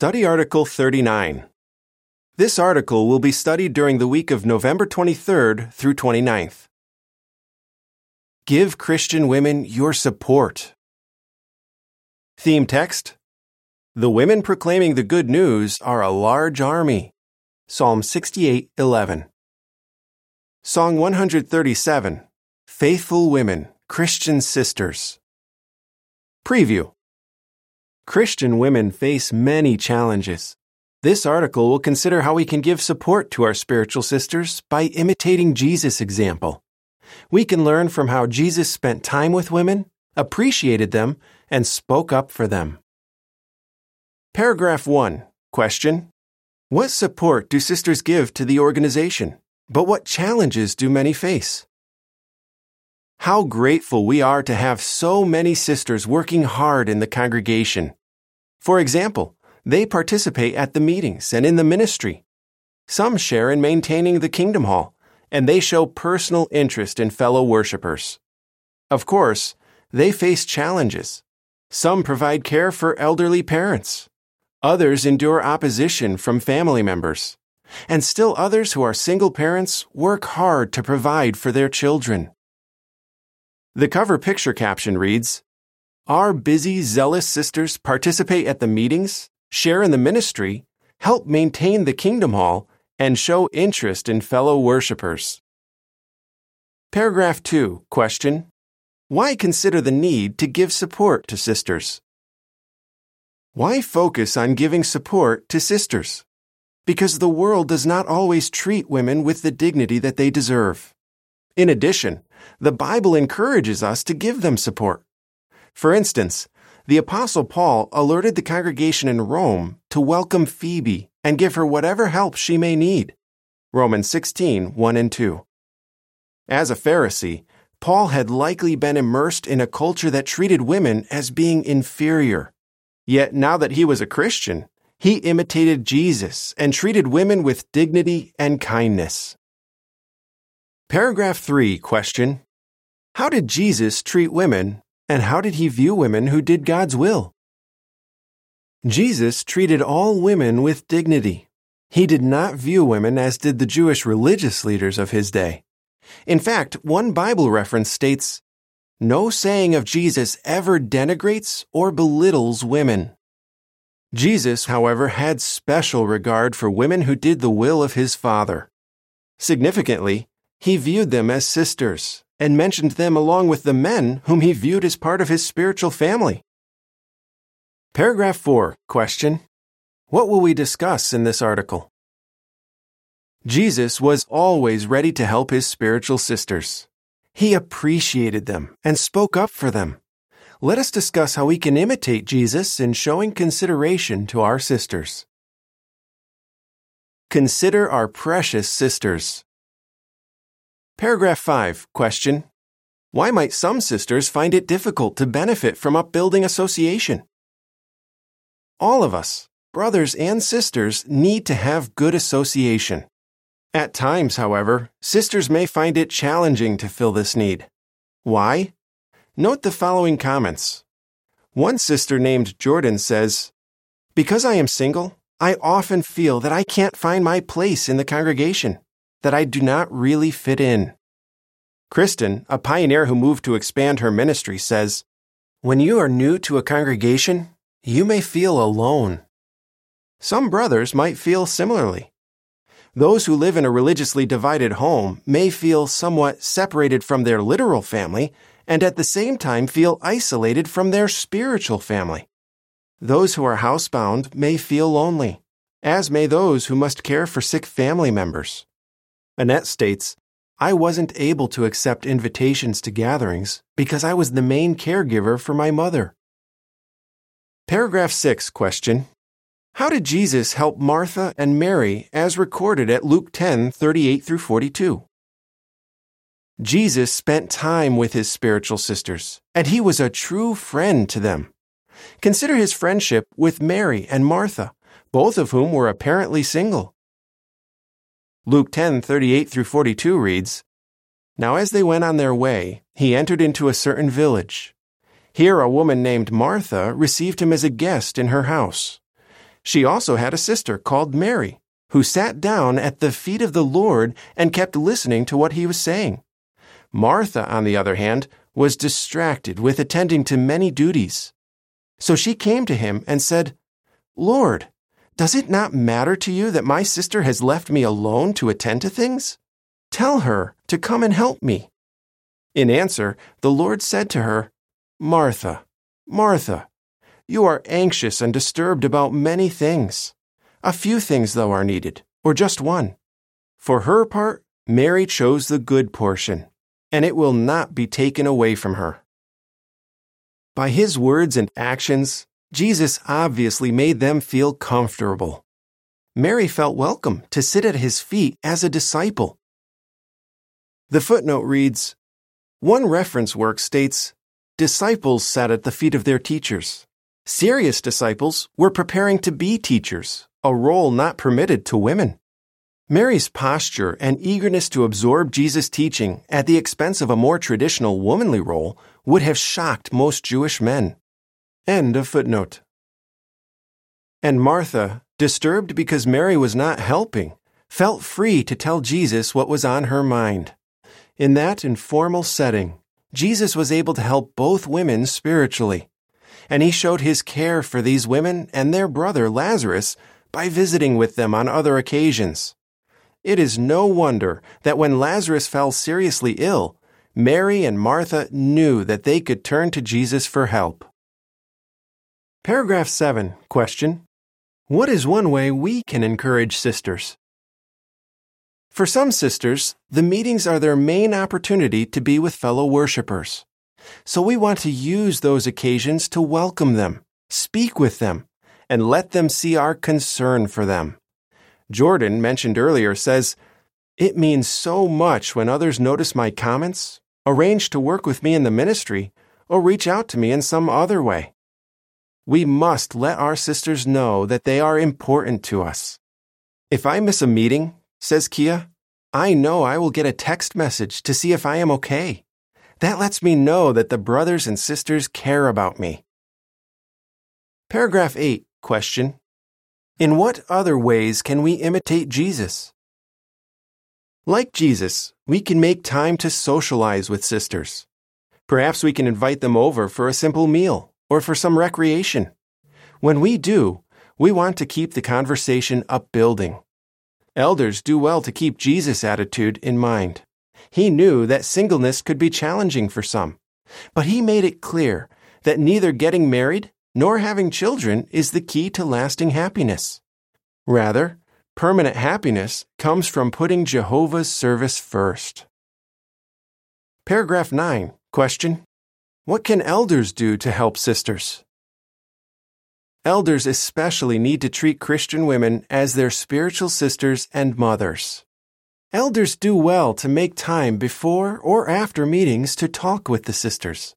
Study Article 39. This article will be studied during the week of November 23rd through 29th. Give Christian women your support. Theme text The women proclaiming the good news are a large army. Psalm 68:11. Song 137 Faithful Women, Christian Sisters. Preview Christian women face many challenges. This article will consider how we can give support to our spiritual sisters by imitating Jesus' example. We can learn from how Jesus spent time with women, appreciated them, and spoke up for them. Paragraph 1. Question. What support do sisters give to the organization? But what challenges do many face? How grateful we are to have so many sisters working hard in the congregation. For example, they participate at the meetings and in the ministry. Some share in maintaining the Kingdom Hall, and they show personal interest in fellow worshippers. Of course, they face challenges. Some provide care for elderly parents. Others endure opposition from family members. And still others who are single parents work hard to provide for their children. The cover picture caption reads, our busy, zealous sisters participate at the meetings, share in the ministry, help maintain the Kingdom Hall, and show interest in fellow worshippers. Paragraph 2. Question. Why consider the need to give support to sisters? Why focus on giving support to sisters? Because the world does not always treat women with the dignity that they deserve. In addition, the Bible encourages us to give them support. For instance, the Apostle Paul alerted the congregation in Rome to welcome Phoebe and give her whatever help she may need. Romans 16, 1 and 2. As a Pharisee, Paul had likely been immersed in a culture that treated women as being inferior. Yet now that he was a Christian, he imitated Jesus and treated women with dignity and kindness. Paragraph 3 Question How did Jesus treat women and how did he view women who did God's will? Jesus treated all women with dignity. He did not view women as did the Jewish religious leaders of his day. In fact, one Bible reference states, No saying of Jesus ever denigrates or belittles women. Jesus, however, had special regard for women who did the will of his Father. Significantly, he viewed them as sisters and mentioned them along with the men whom he viewed as part of his spiritual family. Paragraph 4. Question. What will we discuss in this article? Jesus was always ready to help his spiritual sisters. He appreciated them and spoke up for them. Let us discuss how we can imitate Jesus in showing consideration to our sisters. Consider our precious sisters. Paragraph 5. Question. Why might some sisters find it difficult to benefit from upbuilding association? All of us, brothers and sisters, need to have good association. At times, however, sisters may find it challenging to fill this need. Why? Note the following comments. One sister named Jordan says, Because I am single, I often feel that I can't find my place in the congregation that I do not really fit in. Kristen, a pioneer who moved to expand her ministry, says, When you are new to a congregation, you may feel alone. Some brothers might feel similarly. Those who live in a religiously divided home may feel somewhat separated from their literal family and at the same time feel isolated from their spiritual family. Those who are housebound may feel lonely, as may those who must care for sick family members. Annette states, I wasn't able to accept invitations to gatherings because I was the main caregiver for my mother. Paragraph 6 question. How did Jesus help Martha and Mary as recorded at Luke 10 38 through 42? Jesus spent time with his spiritual sisters, and he was a true friend to them. Consider his friendship with Mary and Martha, both of whom were apparently single. Luke 10:38 through 42 reads, Now as they went on their way, he entered into a certain village. Here a woman named Martha received him as a guest in her house. She also had a sister called Mary, who sat down at the feet of the Lord and kept listening to what he was saying. Martha, on the other hand, was distracted with attending to many duties. So she came to him and said, Lord, does it not matter to you that my sister has left me alone to attend to things? Tell her to come and help me. In answer, the Lord said to her, Martha, Martha, you are anxious and disturbed about many things. A few things, though, are needed, or just one. For her part, Mary chose the good portion, and it will not be taken away from her. By his words and actions, Jesus obviously made them feel comfortable. Mary felt welcome to sit at his feet as a disciple. The footnote reads One reference work states, Disciples sat at the feet of their teachers. Serious disciples were preparing to be teachers, a role not permitted to women. Mary's posture and eagerness to absorb Jesus' teaching at the expense of a more traditional womanly role would have shocked most Jewish men. End of footnote. And Martha, disturbed because Mary was not helping, felt free to tell Jesus what was on her mind. In that informal setting, Jesus was able to help both women spiritually and he showed his care for these women and their brother Lazarus by visiting with them on other occasions. It is no wonder that when Lazarus fell seriously ill, Mary and Martha knew that they could turn to Jesus for help. Paragraph 7. Question. What is one way we can encourage sisters? For some sisters, the meetings are their main opportunity to be with fellow worshippers. So we want to use those occasions to welcome them, speak with them, and let them see our concern for them. Jordan, mentioned earlier, says, It means so much when others notice my comments, arrange to work with me in the ministry, or reach out to me in some other way. We must let our sisters know that they are important to us. If I miss a meeting, says Kia, I know I will get a text message to see if I am okay. That lets me know that the brothers and sisters care about me. Paragraph 8. Question. In what other ways can we imitate Jesus? Like Jesus, we can make time to socialize with sisters. Perhaps we can invite them over for a simple meal or for some recreation. When we do, we want to keep the conversation upbuilding. Elders do well to keep Jesus' attitude in mind. He knew that singleness could be challenging for some, but he made it clear that neither getting married nor having children is the key to lasting happiness. Rather, permanent happiness comes from putting Jehovah's service first. Paragraph 9. Question. What can elders do to help sisters? Elders especially need to treat Christian women as their spiritual sisters and mothers. Elders do well to make time before or after meetings to talk with the sisters.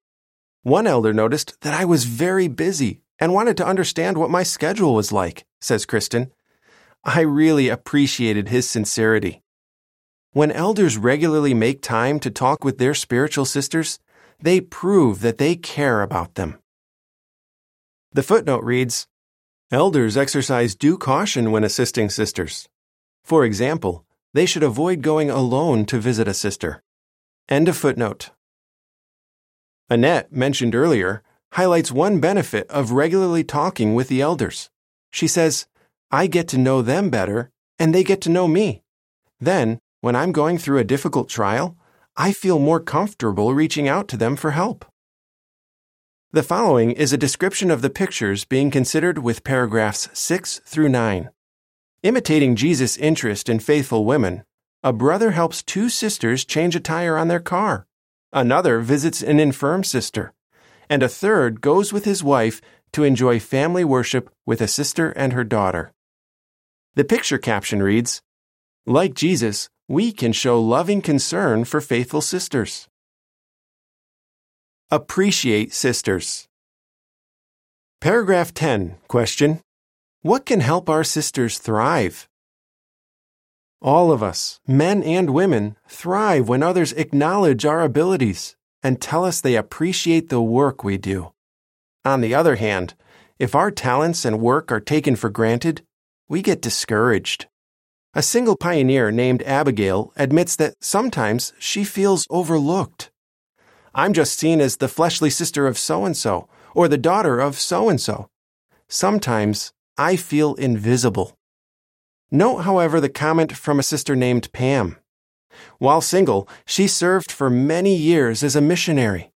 One elder noticed that I was very busy and wanted to understand what my schedule was like, says Kristen. I really appreciated his sincerity. When elders regularly make time to talk with their spiritual sisters, they prove that they care about them. The footnote reads Elders exercise due caution when assisting sisters. For example, they should avoid going alone to visit a sister. End of footnote. Annette, mentioned earlier, highlights one benefit of regularly talking with the elders. She says, I get to know them better, and they get to know me. Then, when I'm going through a difficult trial, I feel more comfortable reaching out to them for help. The following is a description of the pictures being considered with paragraphs 6 through 9. Imitating Jesus' interest in faithful women, a brother helps two sisters change a tire on their car. Another visits an infirm sister. And a third goes with his wife to enjoy family worship with a sister and her daughter. The picture caption reads Like Jesus, we can show loving concern for faithful sisters. Appreciate sisters. Paragraph 10. Question what can help our sisters thrive? All of us, men and women, thrive when others acknowledge our abilities and tell us they appreciate the work we do. On the other hand, if our talents and work are taken for granted, we get discouraged. A single pioneer named Abigail admits that sometimes she feels overlooked. I'm just seen as the fleshly sister of so and so, or the daughter of so and so. Sometimes I feel invisible. Note, however, the comment from a sister named Pam. While single, she served for many years as a missionary.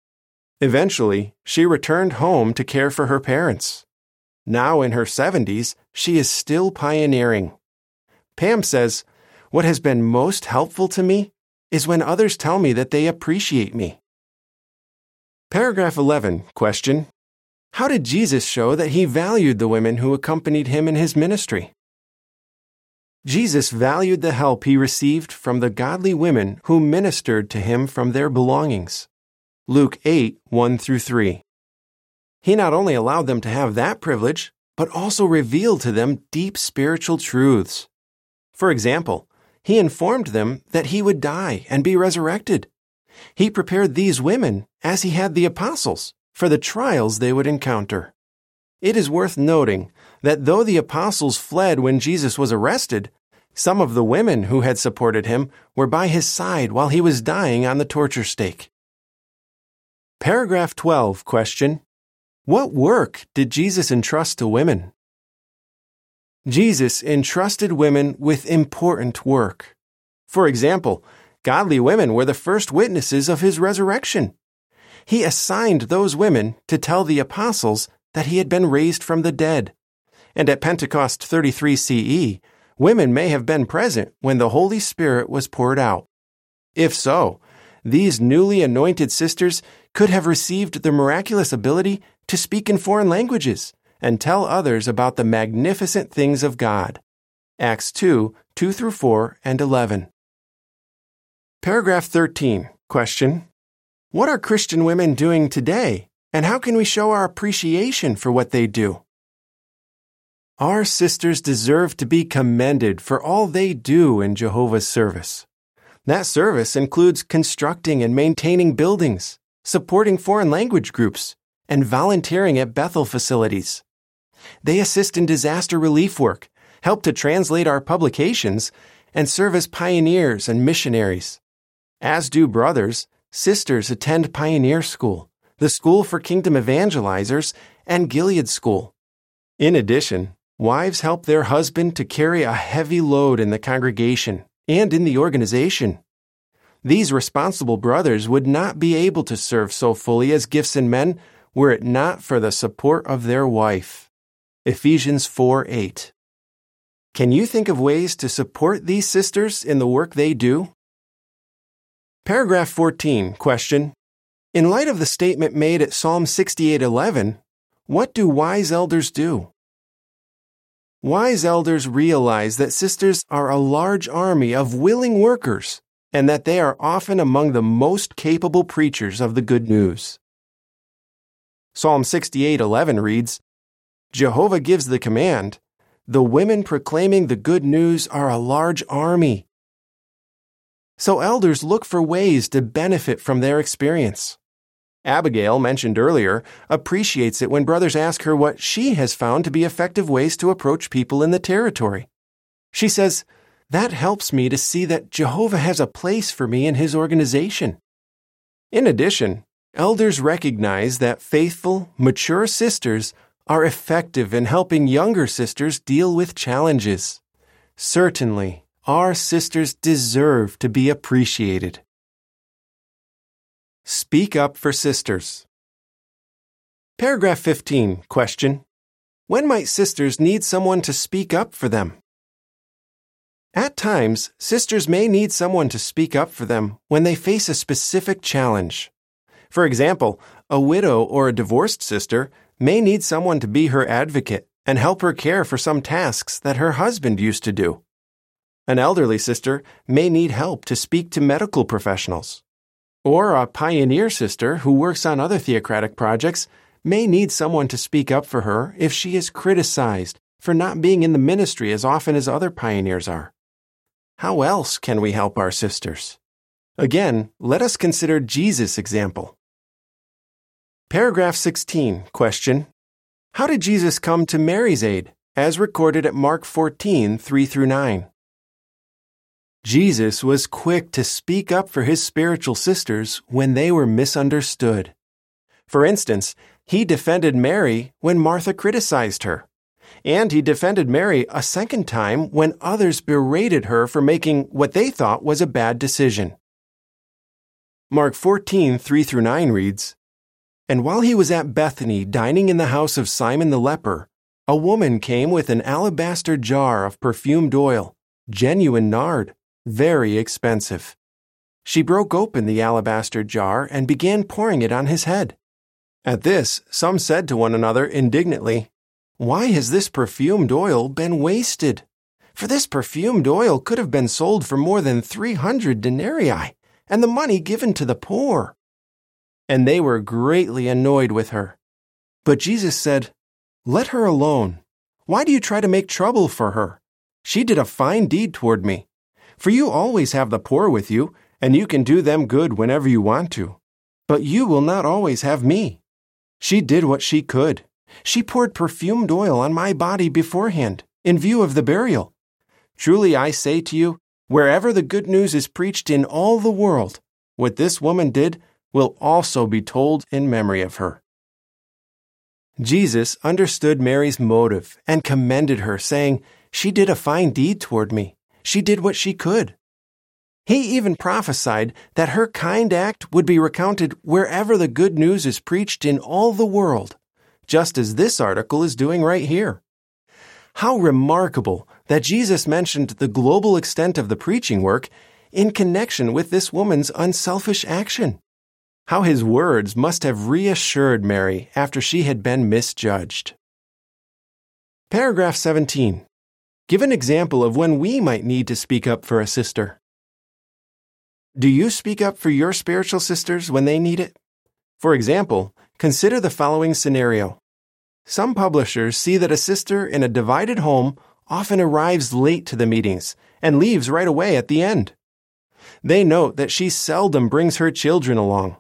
Eventually, she returned home to care for her parents. Now in her 70s, she is still pioneering. Pam says, What has been most helpful to me is when others tell me that they appreciate me. Paragraph 11, question How did Jesus show that he valued the women who accompanied him in his ministry? Jesus valued the help he received from the godly women who ministered to him from their belongings. Luke 8, 1 through 3. He not only allowed them to have that privilege, but also revealed to them deep spiritual truths. For example, he informed them that he would die and be resurrected. He prepared these women, as he had the apostles, for the trials they would encounter. It is worth noting that though the apostles fled when Jesus was arrested, some of the women who had supported him were by his side while he was dying on the torture stake. Paragraph 12 question What work did Jesus entrust to women? Jesus entrusted women with important work. For example, godly women were the first witnesses of his resurrection. He assigned those women to tell the apostles that he had been raised from the dead. And at Pentecost 33 CE, women may have been present when the Holy Spirit was poured out. If so, these newly anointed sisters could have received the miraculous ability to speak in foreign languages and tell others about the magnificent things of God. Acts 2 2 through 4 and 11. Paragraph 13. Question What are Christian women doing today, and how can we show our appreciation for what they do? Our sisters deserve to be commended for all they do in Jehovah's service. That service includes constructing and maintaining buildings, supporting foreign language groups, and volunteering at Bethel facilities. They assist in disaster relief work, help to translate our publications, and serve as pioneers and missionaries. As do brothers, sisters attend Pioneer School, the School for Kingdom Evangelizers, and Gilead School. In addition, wives help their husband to carry a heavy load in the congregation and in the organization. These responsible brothers would not be able to serve so fully as gifts in men were it not for the support of their wife. Ephesians 4 8. Can you think of ways to support these sisters in the work they do? Paragraph 14, question. In light of the statement made at Psalm 68:11, what do wise elders do? Wise elders realize that sisters are a large army of willing workers and that they are often among the most capable preachers of the good news. Psalm 68:11 reads, Jehovah gives the command. The women proclaiming the good news are a large army. So elders look for ways to benefit from their experience. Abigail, mentioned earlier, appreciates it when brothers ask her what she has found to be effective ways to approach people in the territory. She says, That helps me to see that Jehovah has a place for me in his organization. In addition, elders recognize that faithful, mature sisters are effective in helping younger sisters deal with challenges. Certainly, our sisters deserve to be appreciated. Speak up for sisters. Paragraph 15, question. When might sisters need someone to speak up for them? At times, sisters may need someone to speak up for them when they face a specific challenge. For example, a widow or a divorced sister may need someone to be her advocate and help her care for some tasks that her husband used to do. An elderly sister may need help to speak to medical professionals. Or a pioneer sister who works on other theocratic projects may need someone to speak up for her if she is criticized for not being in the ministry as often as other pioneers are. How else can we help our sisters? Again, let us consider Jesus' example. Paragraph 16, question. How did Jesus come to Mary's aid, as recorded at Mark 14 3 through 9? Jesus was quick to speak up for his spiritual sisters when they were misunderstood. For instance, he defended Mary when Martha criticized her. And he defended Mary a second time when others berated her for making what they thought was a bad decision. Mark 14 3 through 9 reads, and while he was at Bethany dining in the house of Simon the leper, a woman came with an alabaster jar of perfumed oil, genuine nard, very expensive. She broke open the alabaster jar and began pouring it on his head. At this, some said to one another indignantly, Why has this perfumed oil been wasted? For this perfumed oil could have been sold for more than three hundred denarii, and the money given to the poor and they were greatly annoyed with her. But Jesus said, Let her alone. Why do you try to make trouble for her? She did a fine deed toward me. For you always have the poor with you, and you can do them good whenever you want to. But you will not always have me. She did what she could. She poured perfumed oil on my body beforehand, in view of the burial. Truly I say to you, wherever the good news is preached in all the world, what this woman did will also be told in memory of her. Jesus understood Mary's motive and commended her, saying, She did a fine deed toward me. She did what she could. He even prophesied that her kind act would be recounted wherever the good news is preached in all the world, just as this article is doing right here. How remarkable that Jesus mentioned the global extent of the preaching work in connection with this woman's unselfish action. How his words must have reassured Mary after she had been misjudged. Paragraph 17. Give an example of when we might need to speak up for a sister. Do you speak up for your spiritual sisters when they need it? For example, consider the following scenario. Some publishers see that a sister in a divided home often arrives late to the meetings and leaves right away at the end. They note that she seldom brings her children along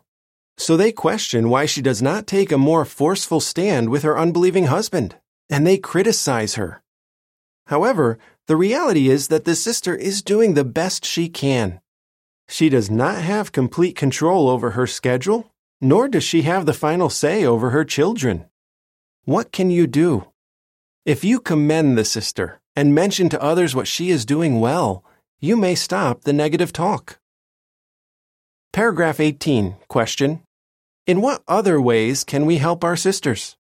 so they question why she does not take a more forceful stand with her unbelieving husband, and they criticize her. However, the reality is that the sister is doing the best she can. She does not have complete control over her schedule, nor does she have the final say over her children. What can you do? If you commend the sister and mention to others what she is doing well, you may stop the negative talk. Paragraph 18. Question in what other ways can we help our sisters?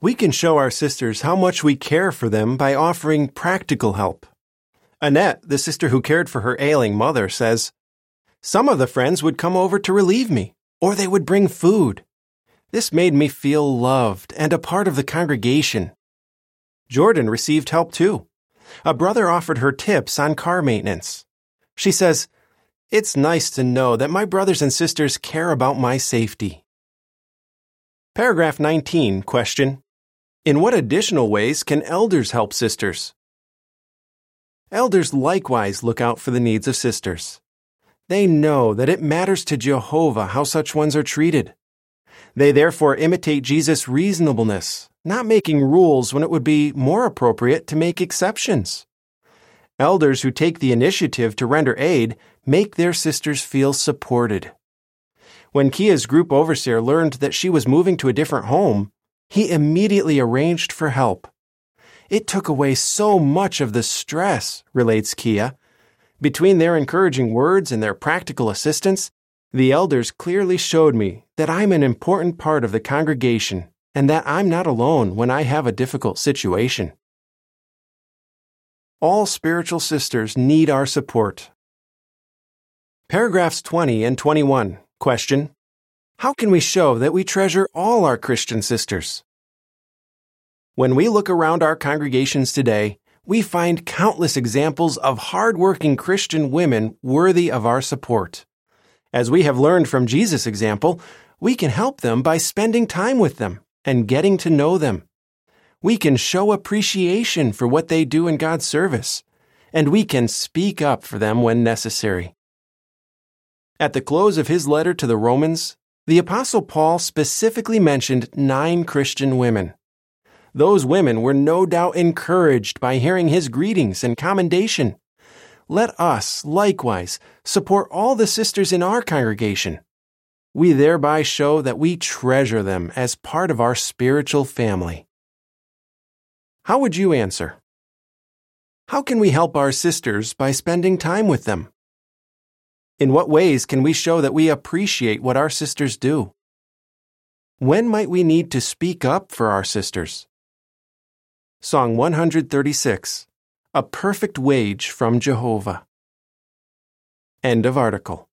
We can show our sisters how much we care for them by offering practical help. Annette, the sister who cared for her ailing mother, says, Some of the friends would come over to relieve me, or they would bring food. This made me feel loved and a part of the congregation. Jordan received help too. A brother offered her tips on car maintenance. She says, it's nice to know that my brothers and sisters care about my safety. Paragraph 19, question. In what additional ways can elders help sisters? Elders likewise look out for the needs of sisters. They know that it matters to Jehovah how such ones are treated. They therefore imitate Jesus' reasonableness, not making rules when it would be more appropriate to make exceptions. Elders who take the initiative to render aid make their sisters feel supported. When Kia's group overseer learned that she was moving to a different home, he immediately arranged for help. It took away so much of the stress, relates Kia. Between their encouraging words and their practical assistance, the elders clearly showed me that I'm an important part of the congregation and that I'm not alone when I have a difficult situation. All spiritual sisters need our support. Paragraphs 20 and 21. Question. How can we show that we treasure all our Christian sisters? When we look around our congregations today, we find countless examples of hardworking Christian women worthy of our support. As we have learned from Jesus' example, we can help them by spending time with them and getting to know them we can show appreciation for what they do in God's service, and we can speak up for them when necessary. At the close of his letter to the Romans, The Apostle Paul specifically mentioned nine Christian women. Those women were no doubt encouraged by hearing his greetings and commendation. Let us, likewise, support all the sisters in our congregation. We thereby show that we treasure them as part of our spiritual family. How would you answer? How can we help our sisters by spending time with them? In what ways can we show that we appreciate what our sisters do? When might we need to speak up for our sisters? Song 136 A Perfect Wage from Jehovah. End of article.